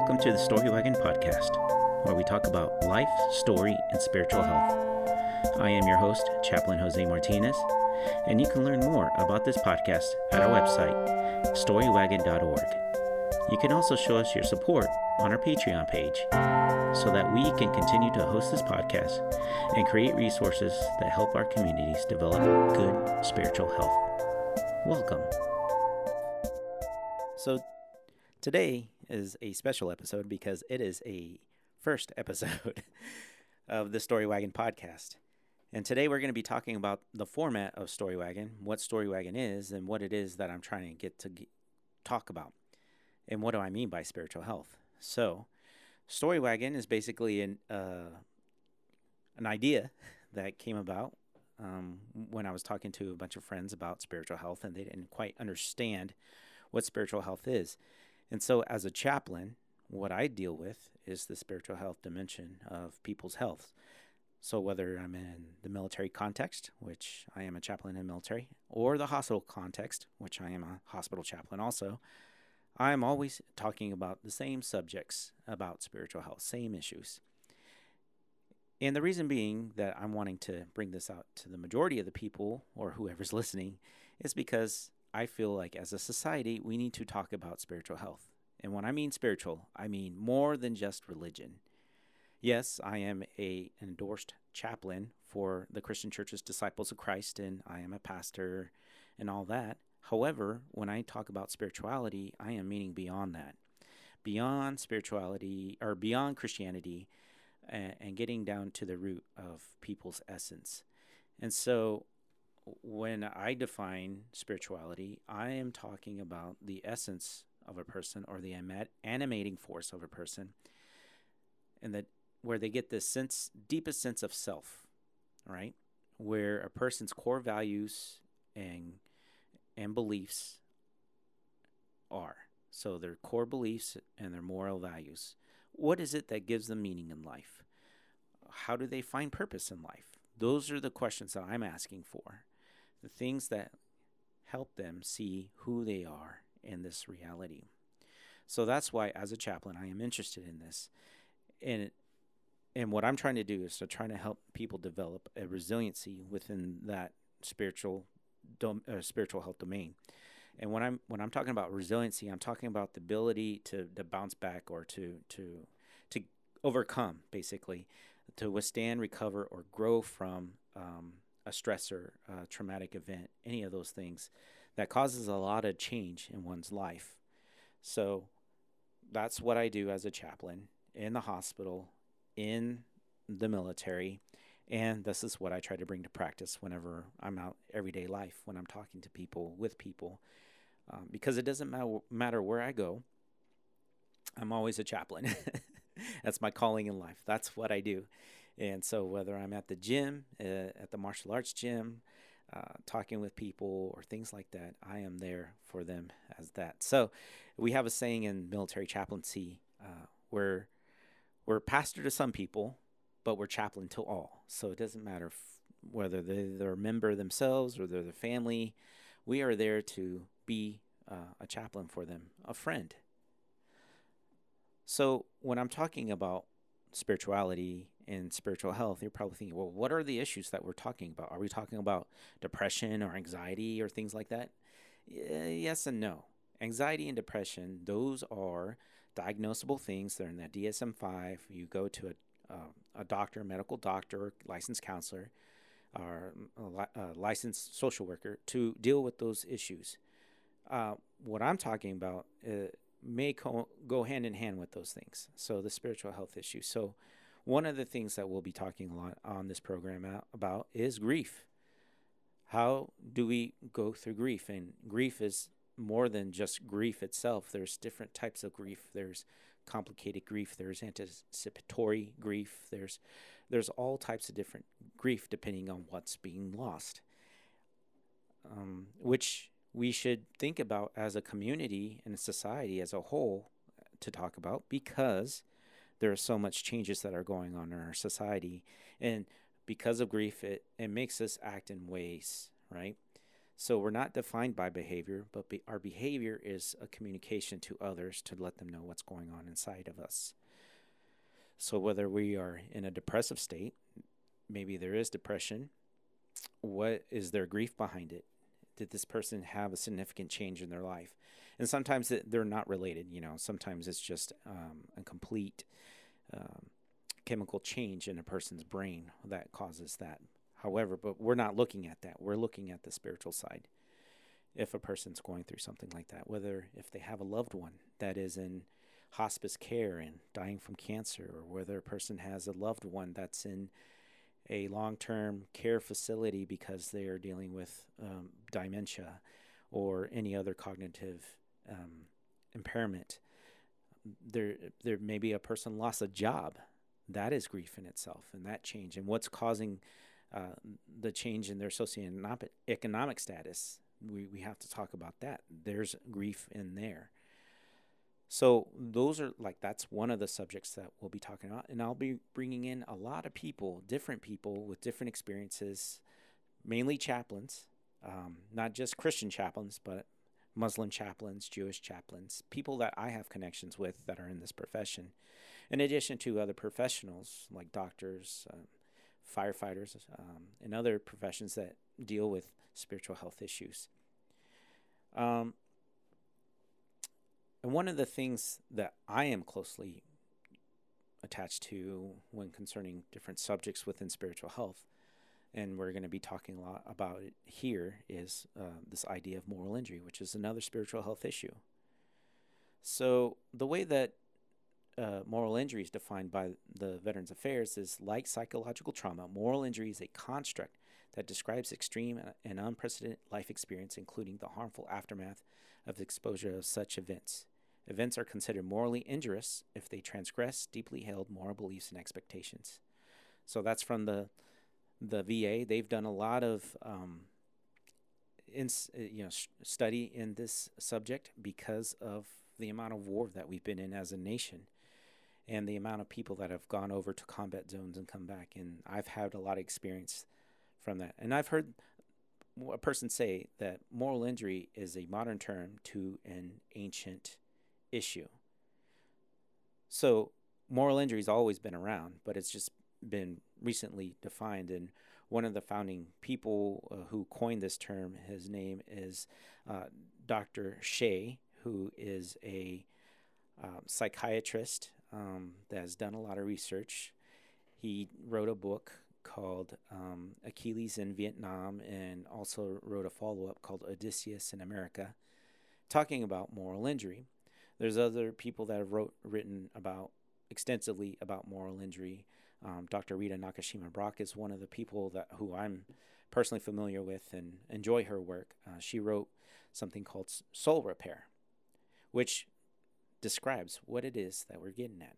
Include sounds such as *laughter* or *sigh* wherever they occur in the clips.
Welcome to the Story Wagon podcast, where we talk about life, story, and spiritual health. I am your host, Chaplain Jose Martinez, and you can learn more about this podcast at our website, storywagon.org. You can also show us your support on our Patreon page so that we can continue to host this podcast and create resources that help our communities develop good spiritual health. Welcome. Today is a special episode because it is a first *laughs* episode of the Story Wagon podcast. And today we're going to be talking about the format of Story Wagon, what Story Wagon is, and what it is that I'm trying to get to get, talk about. And what do I mean by spiritual health? So, Story Wagon is basically an uh, an idea *laughs* that came about um, when I was talking to a bunch of friends about spiritual health, and they didn't quite understand what spiritual health is. And so, as a chaplain, what I deal with is the spiritual health dimension of people's health. So, whether I'm in the military context, which I am a chaplain in the military, or the hospital context, which I am a hospital chaplain also, I'm always talking about the same subjects about spiritual health, same issues. And the reason being that I'm wanting to bring this out to the majority of the people or whoever's *laughs* listening is because I feel like as a society, we need to talk about spiritual health. And when I mean spiritual, I mean more than just religion. Yes, I am a endorsed chaplain for the Christian Church's Disciples of Christ, and I am a pastor and all that. However, when I talk about spirituality, I am meaning beyond that. Beyond spirituality or beyond Christianity and, and getting down to the root of people's essence. And so when I define spirituality, I am talking about the essence of a person or the animating force of a person, and that where they get this sense, deepest sense of self, right? Where a person's core values and and beliefs are. So their core beliefs and their moral values. What is it that gives them meaning in life? How do they find purpose in life? Those are the questions that I'm asking for the things that help them see who they are in this reality. So that's why, as a chaplain, I am interested in this. And and what I'm trying to do is to try to help people develop a resiliency within that spiritual dom- uh, spiritual health domain. And when I'm when I'm talking about resiliency, I'm talking about the ability to, to bounce back or to to to overcome, basically, to withstand, recover, or grow from um, a stressor, a traumatic event, any of those things that causes a lot of change in one's life. So that's what I do as a chaplain in the hospital, in the military, and this is what I try to bring to practice whenever I'm out everyday life, when I'm talking to people, with people, um, because it doesn't matter, matter where I go. I'm always a chaplain. *laughs* That's my calling in life. That's what I do. And so, whether I'm at the gym, uh, at the martial arts gym, uh, talking with people, or things like that, I am there for them as that. So, we have a saying in military chaplaincy uh, where we're pastor to some people, but we're chaplain to all. So, it doesn't matter f- whether they're a member themselves or they're the family, we are there to be uh, a chaplain for them, a friend. So, when I'm talking about spirituality and spiritual health, you're probably thinking, well, what are the issues that we're talking about? Are we talking about depression or anxiety or things like that? Yes and no. Anxiety and depression, those are diagnosable things. They're in the DSM 5. You go to a, uh, a doctor, medical doctor, licensed counselor, or a licensed social worker to deal with those issues. Uh, what I'm talking about uh, may co- go hand in hand with those things. So the spiritual health issue. So one of the things that we'll be talking a lot on this program about is grief. How do we go through grief? And grief is more than just grief itself. There's different types of grief. There's complicated grief. There's anticipatory grief. There's there's all types of different grief depending on what's being lost. Um, which we should think about as a community and a society as a whole to talk about because there are so much changes that are going on in our society and because of grief it, it makes us act in ways right So we're not defined by behavior, but be, our behavior is a communication to others to let them know what's going on inside of us. So whether we are in a depressive state, maybe there is depression, what is their grief behind it? Did this person have a significant change in their life? And sometimes they're not related, you know, sometimes it's just um, a complete um, chemical change in a person's brain that causes that. However, but we're not looking at that. We're looking at the spiritual side. If a person's going through something like that, whether if they have a loved one that is in hospice care and dying from cancer, or whether a person has a loved one that's in a long term care facility because they are dealing with um, dementia or any other cognitive um, impairment. There, there may be a person lost a job. That is grief in itself, and that change, and what's causing uh, the change in their socioeconomic status. We, we have to talk about that. There's grief in there. So those are like that's one of the subjects that we'll be talking about, and I'll be bringing in a lot of people, different people with different experiences, mainly chaplains, um, not just Christian chaplains, but Muslim chaplains, Jewish chaplains, people that I have connections with that are in this profession, in addition to other professionals like doctors, um, firefighters, um, and other professions that deal with spiritual health issues. Um, and one of the things that I am closely attached to when concerning different subjects within spiritual health, and we're going to be talking a lot about it here, is uh, this idea of moral injury, which is another spiritual health issue. So, the way that uh, moral injury is defined by the Veterans Affairs is like psychological trauma, moral injury is a construct that describes extreme and unprecedented life experience, including the harmful aftermath of exposure of such events. Events are considered morally injurious if they transgress deeply held moral beliefs and expectations. So that's from the the VA. They've done a lot of um, in, you know study in this subject because of the amount of war that we've been in as a nation and the amount of people that have gone over to combat zones and come back and I've had a lot of experience from that and I've heard a person say that moral injury is a modern term to an ancient issue. So moral injury's always been around, but it's just been recently defined. And one of the founding people uh, who coined this term, his name is uh, Dr. Shay, who is a uh, psychiatrist um, that has done a lot of research. He wrote a book called um, Achilles in Vietnam and also wrote a follow up called Odysseus in America, talking about moral injury. There's other people that have wrote written about extensively about moral injury. Um, Dr. Rita Nakashima Brock is one of the people that who I'm personally familiar with and enjoy her work. Uh, she wrote something called Soul Repair, which describes what it is that we're getting at.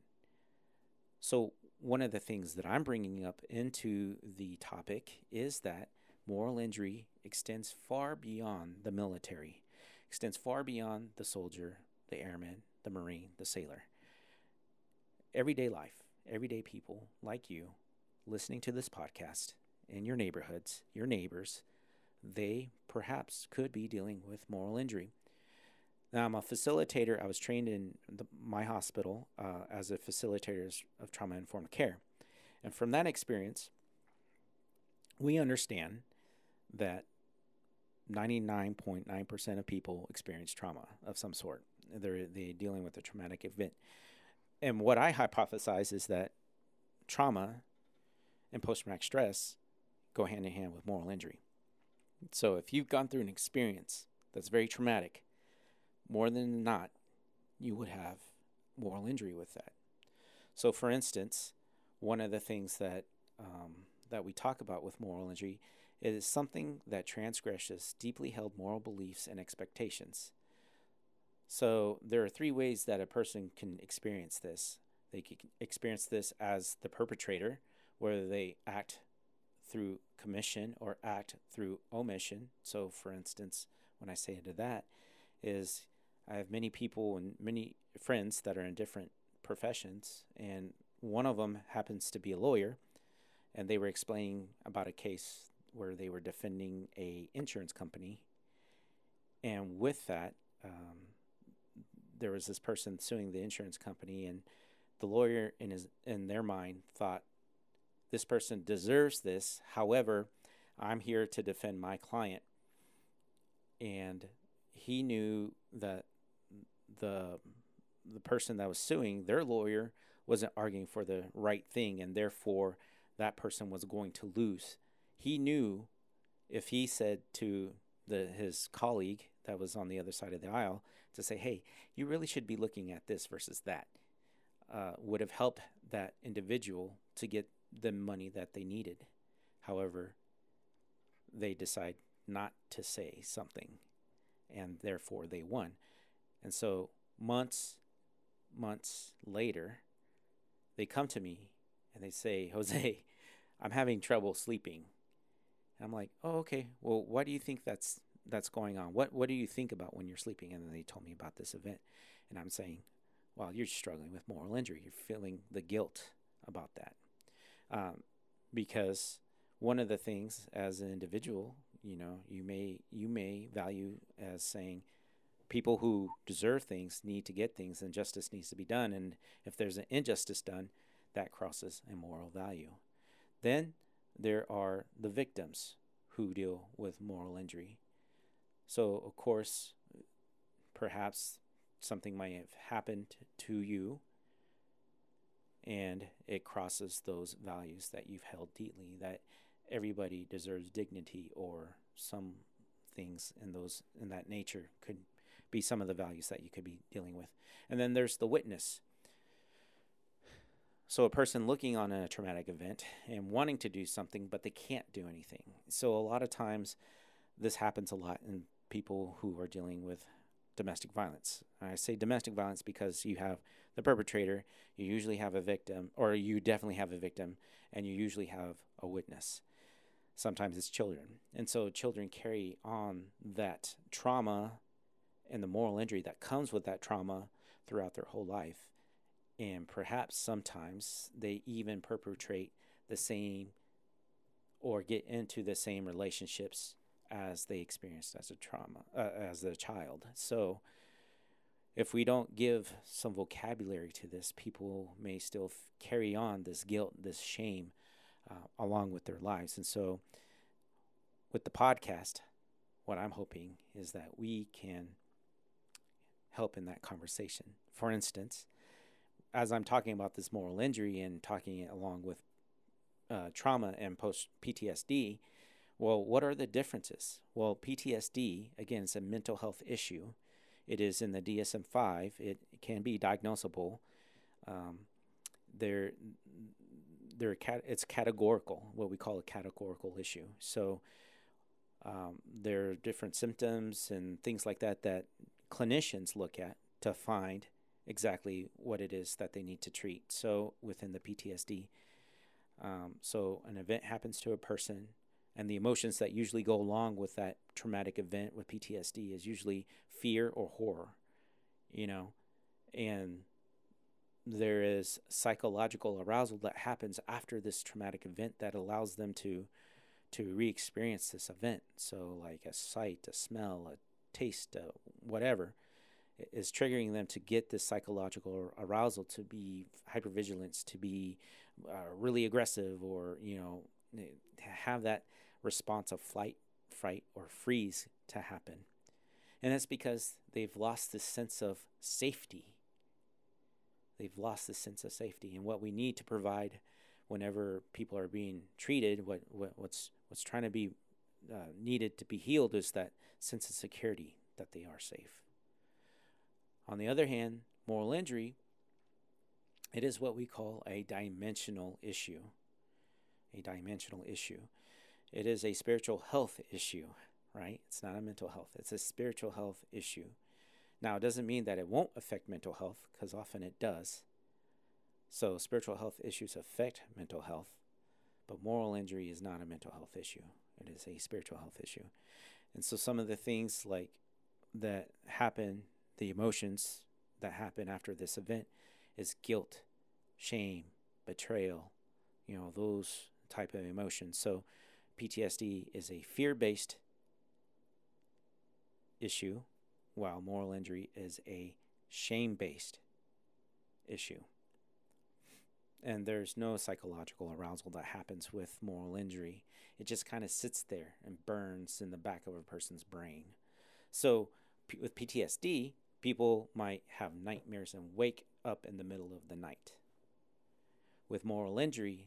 So, one of the things that I'm bringing up into the topic is that moral injury extends far beyond the military, extends far beyond the soldier, the airman, the marine, the sailor. Everyday life, everyday people like you listening to this podcast in your neighborhoods, your neighbors, they perhaps could be dealing with moral injury. Now, I'm a facilitator. I was trained in the, my hospital uh, as a facilitator of trauma informed care. And from that experience, we understand that 99.9% of people experience trauma of some sort they're they dealing with a traumatic event. And what I hypothesize is that trauma and post traumatic stress go hand in hand with moral injury. So if you've gone through an experience that's very traumatic, more than not, you would have moral injury with that. So, for instance, one of the things that um, that we talk about with moral injury is something that transgresses deeply held moral beliefs and expectations. So there are three ways that a person can experience this. They can experience this as the perpetrator, where they act through commission or act through omission. So, for instance, when I say to that, is I have many people and many friends that are in different professions, and one of them happens to be a lawyer, and they were explaining about a case where they were defending a insurance company and with that, um, there was this person suing the insurance company, and the lawyer in his in their mind thought this person deserves this. However, I'm here to defend my client, and he knew that the the person that was suing their lawyer wasn't arguing for the right thing, and therefore that person was going to lose. He knew if he said to the his colleague that was on the other side of the aisle to say, "Hey, you really should be looking at this versus that," uh, would have helped that individual to get the money that they needed. However, they decide not to say something, and therefore they won. And so months, months later, they come to me and they say, *laughs* Jose, I'm having trouble sleeping. And I'm like, oh, okay. Well, why do you think that's that's going on? What what do you think about when you're sleeping? And then they told me about this event, and I'm saying, well, you're struggling with moral injury. You're feeling the guilt about that, um, because one of the things as an individual, you know, you may you may value as saying people who deserve things need to get things and justice needs to be done and if there's an injustice done that crosses a moral value then there are the victims who deal with moral injury so of course perhaps something might have happened to you and it crosses those values that you've held deeply that everybody deserves dignity or some things in those in that nature could be some of the values that you could be dealing with. And then there's the witness. So, a person looking on a traumatic event and wanting to do something, but they can't do anything. So, a lot of times, this happens a lot in people who are dealing with domestic violence. I say domestic violence because you have the perpetrator, you usually have a victim, or you definitely have a victim, and you usually have a witness. Sometimes it's children. And so, children carry on that trauma and the moral injury that comes with that trauma throughout their whole life. And perhaps sometimes they even perpetrate the same or get into the same relationships as they experienced as a trauma, uh, as a child. So, if we don't give some vocabulary to this, people may still f- carry on this guilt, this shame uh, along with their lives. And so, with the podcast, what I'm hoping is that we can help in that conversation. For instance, as I'm talking about this moral injury and talking along with uh, trauma and post PTSD, well, what are the differences? Well, PTSD, again, is a mental health issue. It is in the DSM 5, it can be diagnosable. Um, there, there, it's categorical, what we call a categorical issue. So, um, there are different symptoms and things like that that clinicians look at to find exactly what it is that they need to treat. So within the PTSD, um, so an event happens to a person, and the emotions that usually go along with that traumatic event with PTSD is usually fear or horror, you know, and there is psychological arousal that happens after this traumatic event that allows them to to re-experience this event. So like a sight, a smell, a taste, uh, whatever, is triggering them to get this psychological arousal, to be hypervigilant, to be uh, really aggressive, or you know, to have that response of flight, fright, or freeze to happen. And that's because they've lost this sense of safety. They've lost this sense of safety, and what we need to provide whenever people are being treated, what, what what's what's trying to be uh, needed to be healed is that sense of security that they are safe. On the other hand, moral injury, it is what we call a dimensional issue. A dimensional issue. It is a spiritual health issue, right? It's not a mental health, it's a spiritual health issue. Now, it doesn't mean that it won't affect mental health, because often it does. So, spiritual health issues affect mental health, but moral injury is not a mental health issue. It is a spiritual health issue. And so some of the things like that happen, the emotions that happen after this event is guilt, shame, betrayal, you know, those type of emotions. So PTSD is a fear-based issue, while moral injury is a shame based issue. And there's no psychological arousal that happens with moral injury. It just kind of sits there and burns in the back of a person's brain. So, p- with PTSD, people might have nightmares and wake up in the middle of the night. With moral injury,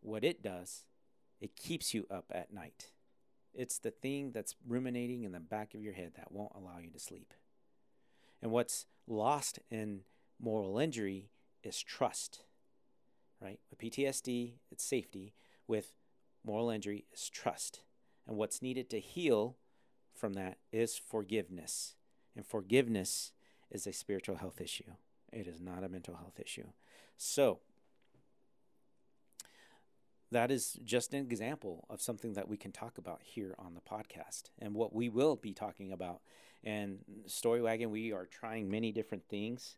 what it does, it keeps you up at night. It's the thing that's ruminating in the back of your head that won't allow you to sleep. And what's lost in moral injury is trust, right? With PTSD, it's safety. With moral injury, is trust. And what's needed to heal from that is forgiveness. And forgiveness is a spiritual health issue, it is not a mental health issue. So, that is just an example of something that we can talk about here on the podcast and what we will be talking about. And Story Wagon, we are trying many different things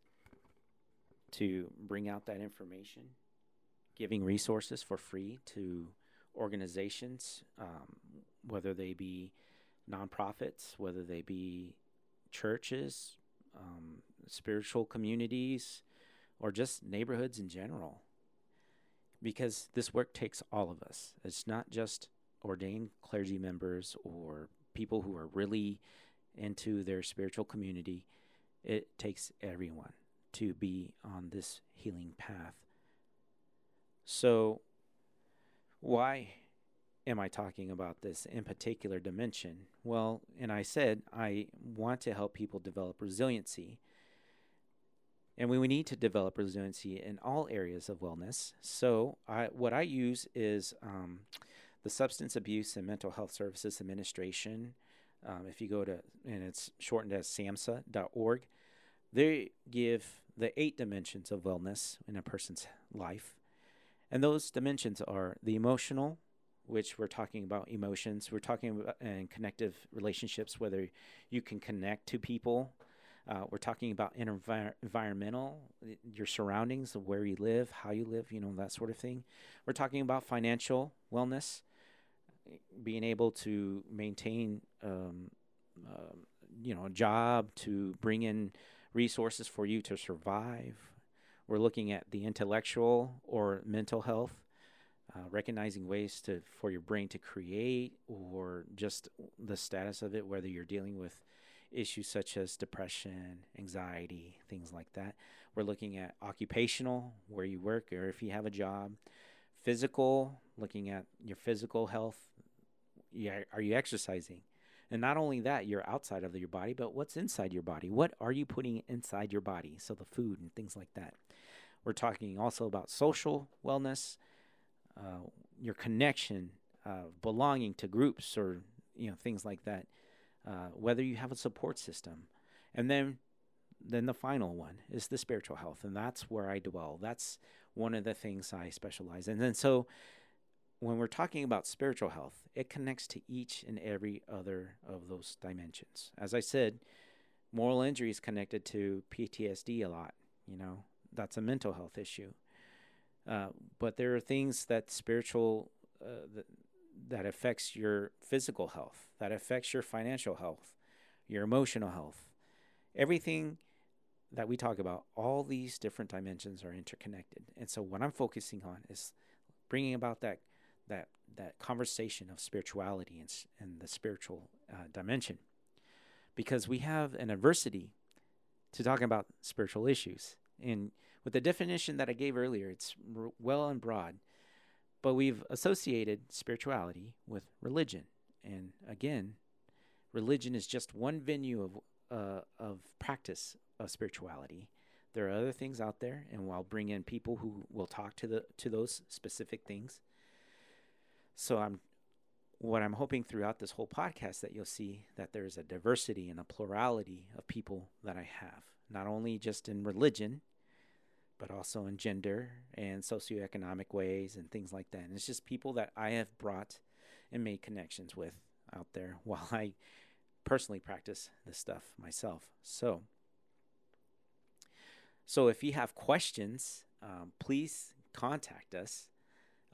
to bring out that information, giving resources for free to organizations, um, whether they be nonprofits, whether they be churches, um, spiritual communities, or just neighborhoods in general because this work takes all of us. It's not just ordained clergy members or people who are really into their spiritual community. It takes everyone to be on this healing path. So, why am I talking about this in particular dimension? Well, and I said I want to help people develop resiliency and we, we need to develop resiliency in all areas of wellness. So, I, what I use is um, the Substance Abuse and Mental Health Services Administration. Um, if you go to, and it's shortened as SAMHSA.org, they give the eight dimensions of wellness in a person's life. And those dimensions are the emotional, which we're talking about emotions. We're talking about and connective relationships, whether you can connect to people uh, we're talking about environmental, your surroundings, where you live, how you live, you know, that sort of thing. We're talking about financial wellness, being able to maintain, um, uh, you know, a job to bring in resources for you to survive. We're looking at the intellectual or mental health. Uh, recognizing ways to for your brain to create or just the status of it whether you're dealing with issues such as depression, anxiety, things like that. We're looking at occupational, where you work or if you have a job, physical, looking at your physical health. Yeah, are you exercising? And not only that, you're outside of your body, but what's inside your body? What are you putting inside your body? So the food and things like that. We're talking also about social wellness, uh, your connection, uh, belonging to groups or you know things like that uh, whether you have a support system. And then then the final one is the spiritual health and that's where I dwell. That's one of the things I specialize in. And so when we're talking about spiritual health, it connects to each and every other of those dimensions. As I said, moral injury is connected to PTSD a lot, you know. That's a mental health issue. Uh, but there are things that spiritual uh, that, affects your physical health, that affects your financial health, your emotional health. Everything that we talk about, all these different dimensions are interconnected. And so what I'm focusing on is bringing about that that that conversation of spirituality and, and the spiritual uh, dimension because we have an adversity to talking about spiritual issues and with the definition that i gave earlier it's well and broad but we've associated spirituality with religion. And again, religion is just one venue of, uh, of practice of spirituality. There are other things out there, and I'll bring in people who will talk to the to those specific things. So I'm what I'm hoping throughout this whole podcast that you'll see that there's a diversity and a plurality of people that I have, not only just in religion, but also in gender and socioeconomic ways and things like that. And it's just people that I have brought and made connections with out there *laughs* while I personally practice this stuff myself. So, so if you have questions, um, please contact us.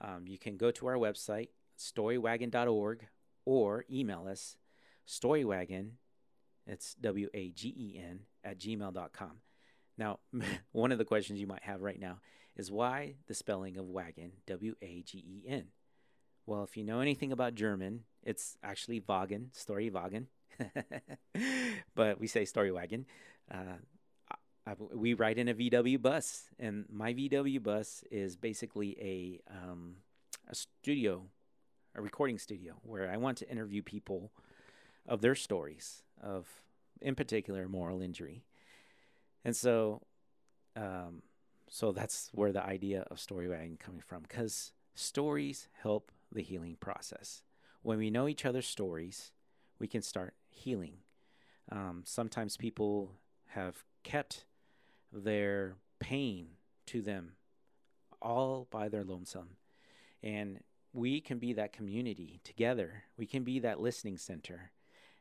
Um, you can go to our website, storywagon.org, or email us, storywagon, It's W A G E N at gmail.com. Now, *laughs* one of the questions you might have right now is why the spelling of wagon, W A G E N? Well, if you know anything about German, it's actually Wagen, story Wagen. *laughs* but we say story wagon. Uh, I, we ride in a VW bus, and my VW bus is basically a um, a studio, a recording studio, where I want to interview people of their stories of, in particular, moral injury, and so, um, so that's where the idea of story wagon coming from, because stories help the healing process. When we know each other's stories, we can start healing. Um, sometimes people have kept their pain to them all by their lonesome. And we can be that community together. We can be that listening center.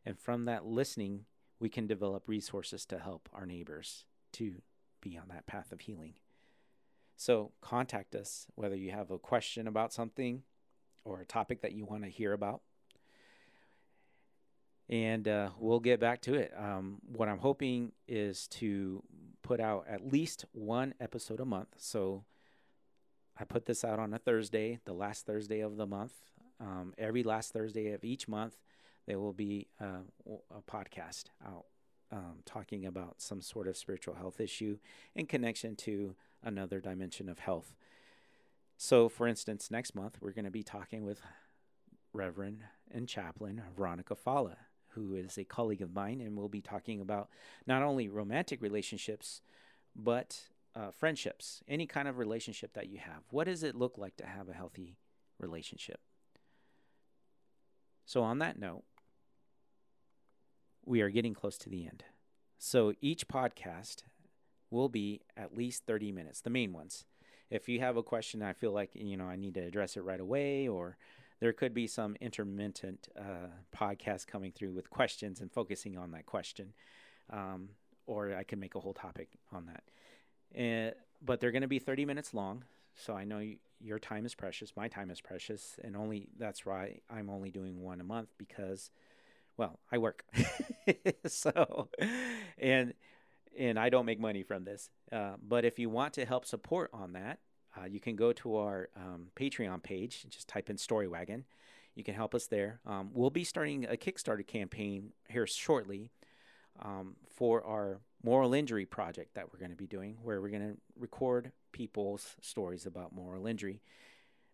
And from that listening, we can develop resources to help our neighbors to be on that path of healing. So contact us whether you have a question about something or a topic that you want to hear about and uh, we'll get back to it. Um, what I'm hoping is to put out at least one episode a month. So I put this out on a Thursday, the last Thursday of the month. Um, every last Thursday of each month, there will be uh, a podcast out um, talking about some sort of spiritual health issue in connection to another dimension of health. So, for instance, next month we're going to be talking with Reverend and Chaplain Veronica Falla, who is a colleague of mine, and we'll be talking about not only romantic relationships, but uh, friendships, any kind of relationship that you have. What does it look like to have a healthy relationship? So, on that note, we are getting close to the end. So, each podcast will be at least 30 minutes, the main ones. If you have a question, I feel like, you know, I need to address it right away, or there could be some intermittent uh, podcast coming through with questions and focusing on that question. Um, or I can make a whole topic on that. And, but they're going to be 30 minutes long. So I know you, your time is precious. My time is precious. And only that's why I'm only doing one a month because, well, I work. *laughs* so, and, and I don't make money from this. Uh, but if you want to help support on that, uh, you can go to our um, Patreon page, just type in Story Wagon. You can help us there. Um, we'll be starting a Kickstarter campaign here shortly um, for our moral injury project that we're going to be doing, where we're going to record people's stories about moral injury.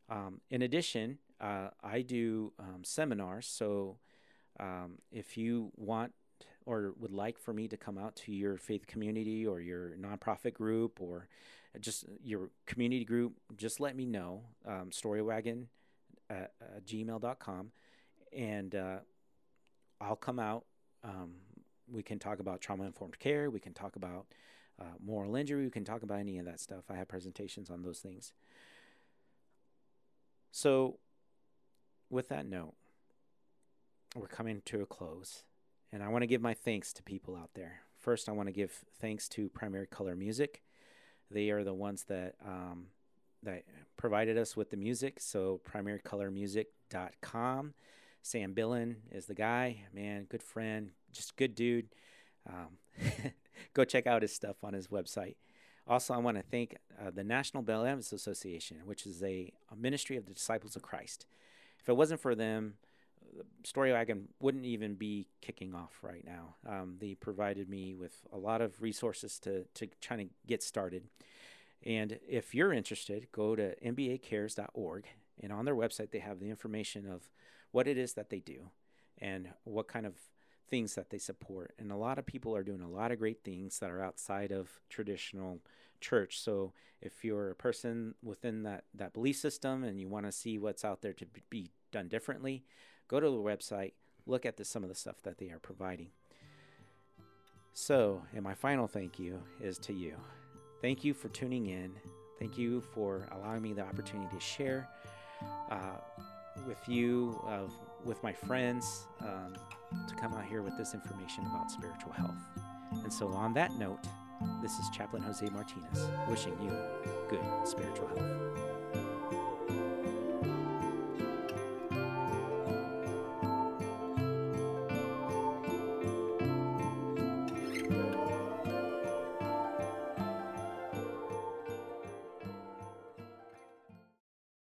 Um, in addition, uh, I do um, seminars. So um, if you want or would like for me to come out to your faith community or your nonprofit group or just your community group, just let me know. Um, storywagon at uh, gmail.com. And uh, I'll come out. Um, we can talk about trauma informed care. We can talk about uh, moral injury. We can talk about any of that stuff. I have presentations on those things. So, with that note, we're coming to a close. And I want to give my thanks to people out there. First, I want to give thanks to Primary Color Music. They are the ones that um, that provided us with the music. So primarycolormusic.com. Sam Billen is the guy. Man, good friend, just good dude. Um, *laughs* go check out his stuff on his website. Also, I want to thank uh, the National Benevolence Association, which is a, a ministry of the Disciples of Christ. If it wasn't for them, Story Wagon wouldn't even be kicking off right now. Um, they provided me with a lot of resources to to try to get started. And if you're interested, go to nbacares.org, and on their website they have the information of what it is that they do and what kind of things that they support. And a lot of people are doing a lot of great things that are outside of traditional church. So if you're a person within that that belief system and you want to see what's out there to be done differently, go to the website, look at the, some of the stuff that they are providing. So, and my final thank you is to you. Thank you for tuning in. Thank you for allowing me the opportunity to share uh, with you, with my friends, um, to come out here with this information about spiritual health. And so, on that note, this is Chaplain Jose Martinez wishing you good spiritual health.